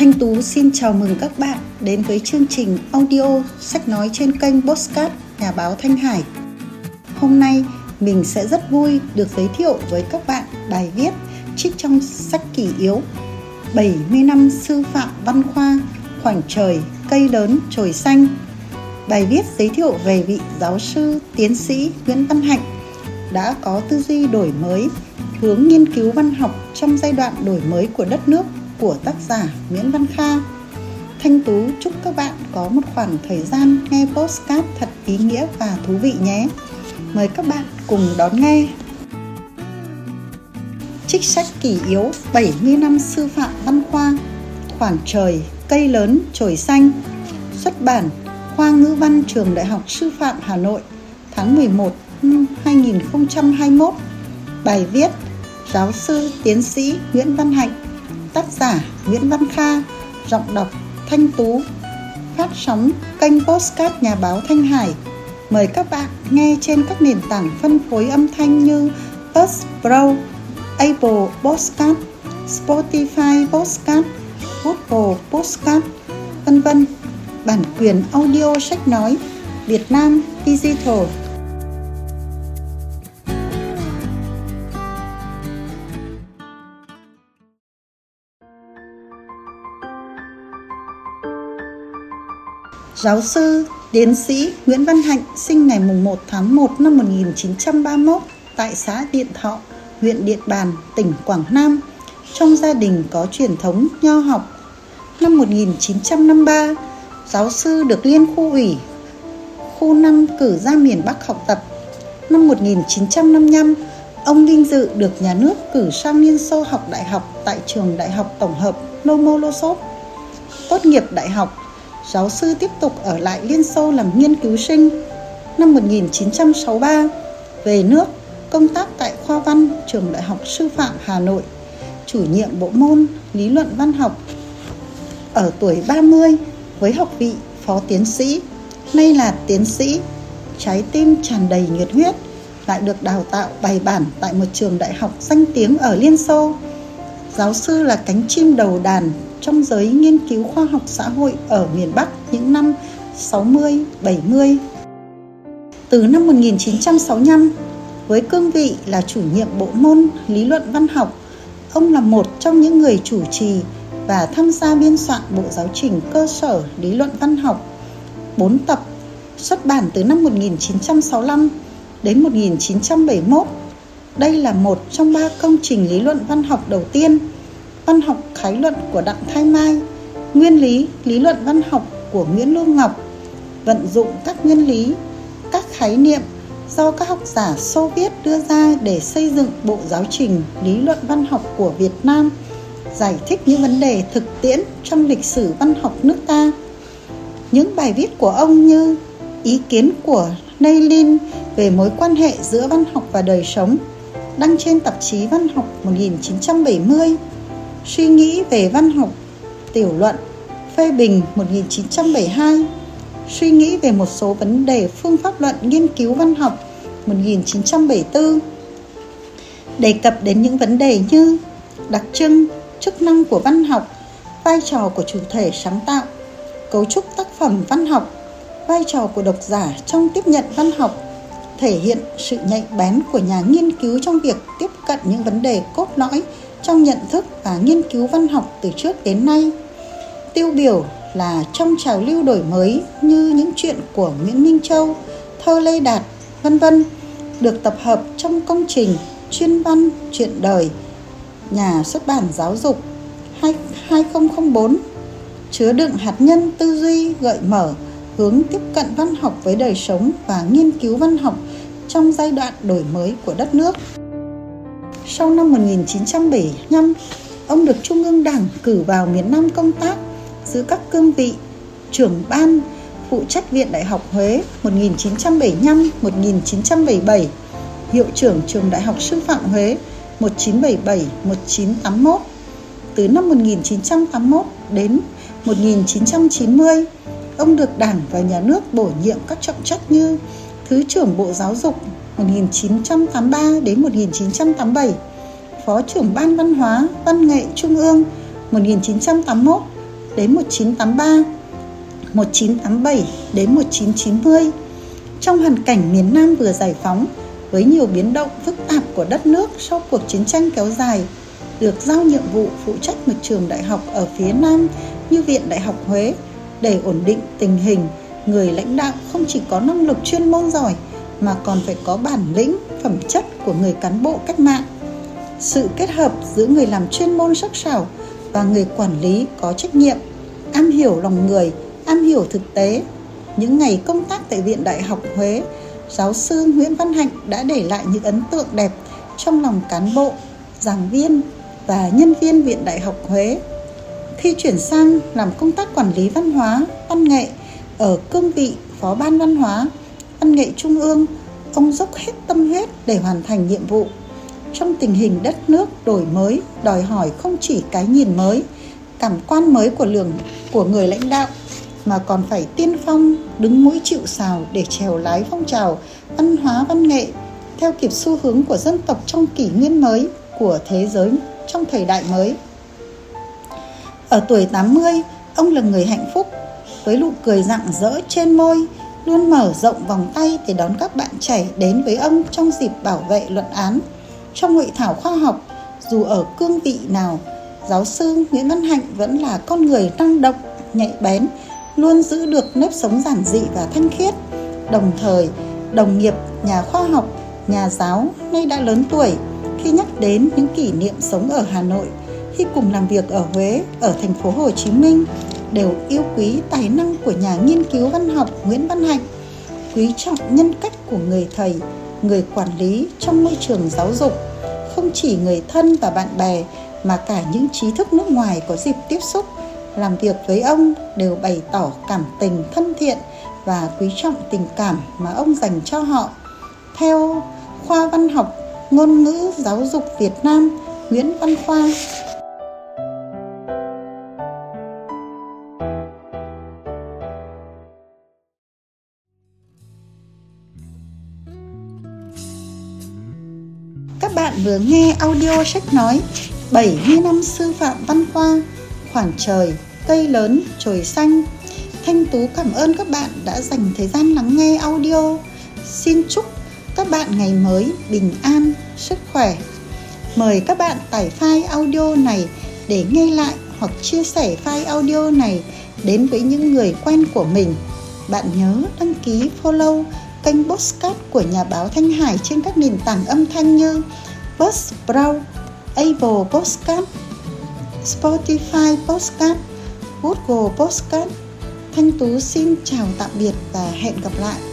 Thanh Tú xin chào mừng các bạn đến với chương trình audio sách nói trên kênh Postcard Nhà báo Thanh Hải. Hôm nay, mình sẽ rất vui được giới thiệu với các bạn bài viết trích trong sách kỷ yếu 70 năm sư phạm văn khoa, khoảng trời, cây lớn trồi xanh. Bài viết giới thiệu về vị giáo sư, tiến sĩ Nguyễn Văn Hạnh đã có tư duy đổi mới, hướng nghiên cứu văn học trong giai đoạn đổi mới của đất nước của tác giả Nguyễn Văn Kha. Thanh Tú chúc các bạn có một khoảng thời gian nghe postcard thật ý nghĩa và thú vị nhé. Mời các bạn cùng đón nghe. Trích sách kỷ yếu 70 năm sư phạm văn khoa Khoảng trời, cây lớn, trời xanh Xuất bản Khoa ngữ văn trường Đại học Sư phạm Hà Nội tháng 11 năm 2021 Bài viết Giáo sư tiến sĩ Nguyễn Văn Hạnh Tác giả Nguyễn Văn Kha Giọng đọc Thanh Tú Phát sóng kênh Postcard Nhà báo Thanh Hải Mời các bạn nghe trên các nền tảng phân phối âm thanh như Buzzsprout, Apple Postcard, Spotify Postcard, Google Postcard, vân vân. Bản quyền audio sách nói Việt Nam Digital Giáo sư, tiến sĩ Nguyễn Văn Hạnh sinh ngày 1 tháng 1 năm 1931 tại xã Điện Thọ, huyện Điện Bàn, tỉnh Quảng Nam. Trong gia đình có truyền thống nho học. Năm 1953, giáo sư được Liên khu ủy khu 5 cử ra miền Bắc học tập. Năm 1955, ông vinh dự được nhà nước cử sang Liên Xô học đại học tại trường Đại học Tổng hợp Lomonosov. Tốt nghiệp đại học, giáo sư tiếp tục ở lại Liên Xô làm nghiên cứu sinh. Năm 1963, về nước công tác tại khoa văn trường Đại học Sư phạm Hà Nội, chủ nhiệm bộ môn lý luận văn học. Ở tuổi 30 với học vị phó tiến sĩ, nay là tiến sĩ, trái tim tràn đầy nhiệt huyết, lại được đào tạo bài bản tại một trường đại học danh tiếng ở Liên Xô. Giáo sư là cánh chim đầu đàn trong giới nghiên cứu khoa học xã hội ở miền Bắc những năm 60, 70. Từ năm 1965, với cương vị là chủ nhiệm bộ môn lý luận văn học, ông là một trong những người chủ trì và tham gia biên soạn bộ giáo trình cơ sở lý luận văn học 4 tập xuất bản từ năm 1965 đến 1971. Đây là một trong ba công trình lý luận văn học đầu tiên văn học khái luận của Đặng Thái Mai, nguyên lý lý luận văn học của Nguyễn Lương Ngọc, vận dụng các nguyên lý, các khái niệm do các học giả Xô Viết đưa ra để xây dựng bộ giáo trình lý luận văn học của Việt Nam, giải thích những vấn đề thực tiễn trong lịch sử văn học nước ta. Những bài viết của ông như ý kiến của Neylin về mối quan hệ giữa văn học và đời sống đăng trên tạp chí Văn học 1970 Suy nghĩ về văn học Tiểu luận Phê bình 1972 Suy nghĩ về một số vấn đề phương pháp luận nghiên cứu văn học 1974 Đề cập đến những vấn đề như đặc trưng, chức năng của văn học, vai trò của chủ thể sáng tạo, cấu trúc tác phẩm văn học, vai trò của độc giả trong tiếp nhận văn học, thể hiện sự nhạy bén của nhà nghiên cứu trong việc tiếp cận những vấn đề cốt lõi trong nhận thức và nghiên cứu văn học từ trước đến nay. Tiêu biểu là trong trào lưu đổi mới như những chuyện của Nguyễn Minh Châu, thơ Lê Đạt, vân vân được tập hợp trong công trình chuyên văn chuyện đời nhà xuất bản giáo dục 2004 chứa đựng hạt nhân tư duy gợi mở hướng tiếp cận văn học với đời sống và nghiên cứu văn học trong giai đoạn đổi mới của đất nước. Sau năm 1975, ông được Trung ương Đảng cử vào miền Nam công tác giữ các cương vị trưởng ban phụ trách Viện Đại học Huế 1975-1977, hiệu trưởng trường Đại học Sư phạm Huế 1977-1981. Từ năm 1981 đến 1990, ông được Đảng và Nhà nước bổ nhiệm các trọng trách như Thứ trưởng Bộ Giáo dục 1983 đến 1987, Phó trưởng Ban Văn hóa Văn nghệ Trung ương 1981 đến 1983, 1987 đến 1990. Trong hoàn cảnh miền Nam vừa giải phóng, với nhiều biến động phức tạp của đất nước sau cuộc chiến tranh kéo dài, được giao nhiệm vụ phụ trách một trường đại học ở phía Nam như Viện Đại học Huế để ổn định tình hình, người lãnh đạo không chỉ có năng lực chuyên môn giỏi mà còn phải có bản lĩnh, phẩm chất của người cán bộ cách mạng. Sự kết hợp giữa người làm chuyên môn sắc sảo và người quản lý có trách nhiệm, am hiểu lòng người, am hiểu thực tế. Những ngày công tác tại Viện Đại học Huế, giáo sư Nguyễn Văn Hạnh đã để lại những ấn tượng đẹp trong lòng cán bộ, giảng viên và nhân viên Viện Đại học Huế. Khi chuyển sang làm công tác quản lý văn hóa, văn nghệ ở cương vị Phó Ban Văn hóa, Văn nghệ Trung ương, ông dốc hết tâm huyết để hoàn thành nhiệm vụ. Trong tình hình đất nước đổi mới, đòi hỏi không chỉ cái nhìn mới, cảm quan mới của lường của người lãnh đạo mà còn phải tiên phong đứng mũi chịu sào để trèo lái phong trào văn hóa văn nghệ theo kịp xu hướng của dân tộc trong kỷ nguyên mới của thế giới trong thời đại mới. Ở tuổi 80, ông là người hạnh phúc với nụ cười rạng rỡ trên môi, luôn mở rộng vòng tay để đón các bạn trẻ đến với ông trong dịp bảo vệ luận án. Trong hội thảo khoa học, dù ở cương vị nào, giáo sư Nguyễn Văn Hạnh vẫn là con người năng động, nhạy bén, luôn giữ được nếp sống giản dị và thanh khiết. Đồng thời, đồng nghiệp, nhà khoa học, nhà giáo nay đã lớn tuổi khi nhắc đến những kỷ niệm sống ở Hà Nội, khi cùng làm việc ở Huế, ở thành phố Hồ Chí Minh, đều yêu quý tài năng của nhà nghiên cứu văn học Nguyễn Văn Hạnh, quý trọng nhân cách của người thầy, người quản lý trong môi trường giáo dục, không chỉ người thân và bạn bè mà cả những trí thức nước ngoài có dịp tiếp xúc làm việc với ông đều bày tỏ cảm tình thân thiện và quý trọng tình cảm mà ông dành cho họ. Theo khoa văn học ngôn ngữ giáo dục Việt Nam Nguyễn Văn Khoa vừa nghe audio sách nói 70 năm sư phạm văn khoa Khoảng trời, cây lớn, trời xanh Thanh Tú cảm ơn các bạn đã dành thời gian lắng nghe audio Xin chúc các bạn ngày mới bình an, sức khỏe. Mời các bạn tải file audio này để nghe lại hoặc chia sẻ file audio này đến với những người quen của mình. Bạn nhớ đăng ký follow kênh Postcard của nhà báo Thanh Hải trên các nền tảng âm thanh như Buzzsprout, Apple Podcast, Spotify Podcast, Google Podcast. Thanh Tú xin chào tạm biệt và hẹn gặp lại.